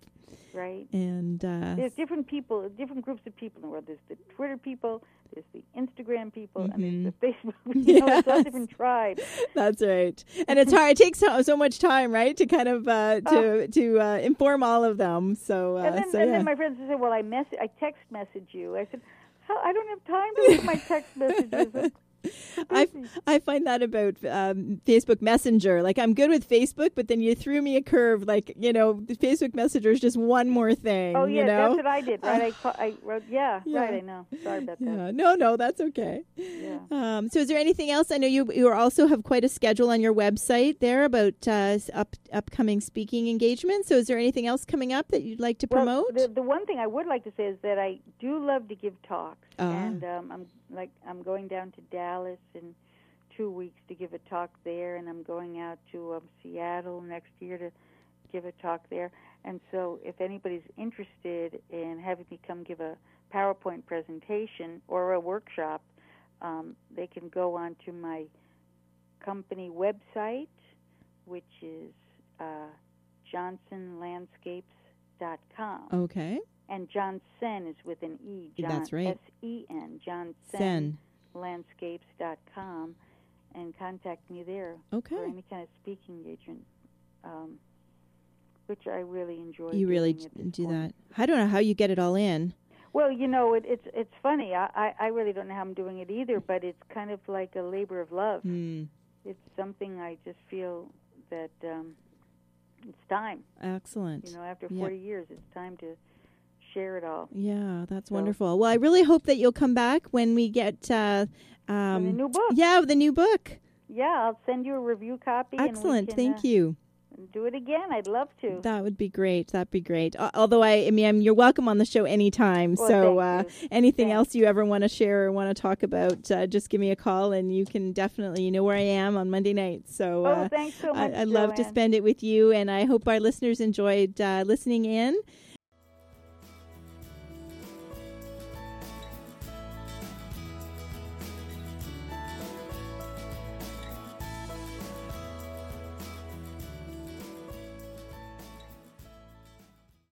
Right. And uh, There's different people, different groups of people in the world. There's the Twitter people, there's the Instagram people, and there's the Facebook. You know, it's all different tribes. That's right, and it's hard. It takes so, so much time, right, to kind of uh, to to uh, inform all of them. So, uh, Oh. and then, so and yeah. then my friends would say, "Well, I mess, I text message you." I said, How, "I don't have time to read my text messages." I I find that about um, Facebook Messenger. Like I'm good with Facebook, but then you threw me a curve. Like you know, Facebook Messenger is just one more thing. oh yeah, you know? that's what I did. Right? I, I wrote, yeah, Yeah. right. I know. Sorry about that. Yeah, no, no, that's okay. Yeah. Um, so, is there anything else? I know you you also have quite a schedule on your website there about uh, up upcoming speaking engagements. So, is there anything else coming up that you'd like to Well, promote? the, the one thing I would like to say is that I do love to give talks, Ah. and um, I'm like I'm going down to Dallas in two weeks to give a talk there, and I'm going out to um, Seattle next year to give a talk there. And so, if anybody's interested in having me come give a PowerPoint presentation or a workshop, um, they can go on to my company website, which is uh, johnsenlandscapes.com. okay, And John Sen is with an E. John, That's right. S E N. John Sen. Landscapes.com. And contact me there Okay. for any kind of speaking engagement, um, which I really enjoy. You really doing d- at this do point. that. I don't know how you get it all in. Well, you know, it, it's it's funny. I, I I really don't know how I'm doing it either, but it's kind of like a labor of love. Hmm. It's something I just feel that um, it's time. Excellent. You know, after Yeah. 40 years, it's time to share it all. Yeah, that's So- wonderful. Well, I really hope that you'll come back when we get uh, um, the new book. Yeah, the new book. Yeah, I'll send you a review copy. Excellent. And can, Thank you. uh, Do it again. I'd love to. That would be great. That'd be great. Although I, I mean, you're welcome on the show anytime. Well, so uh, you. anything Thanks. else you ever want to share or want to talk about, uh, just give me a call, and you can definitely, you know, where I am on Monday nights. So oh, uh, thanks so much. I, I'd love to spend it with you, and I hope our listeners enjoyed uh, listening in.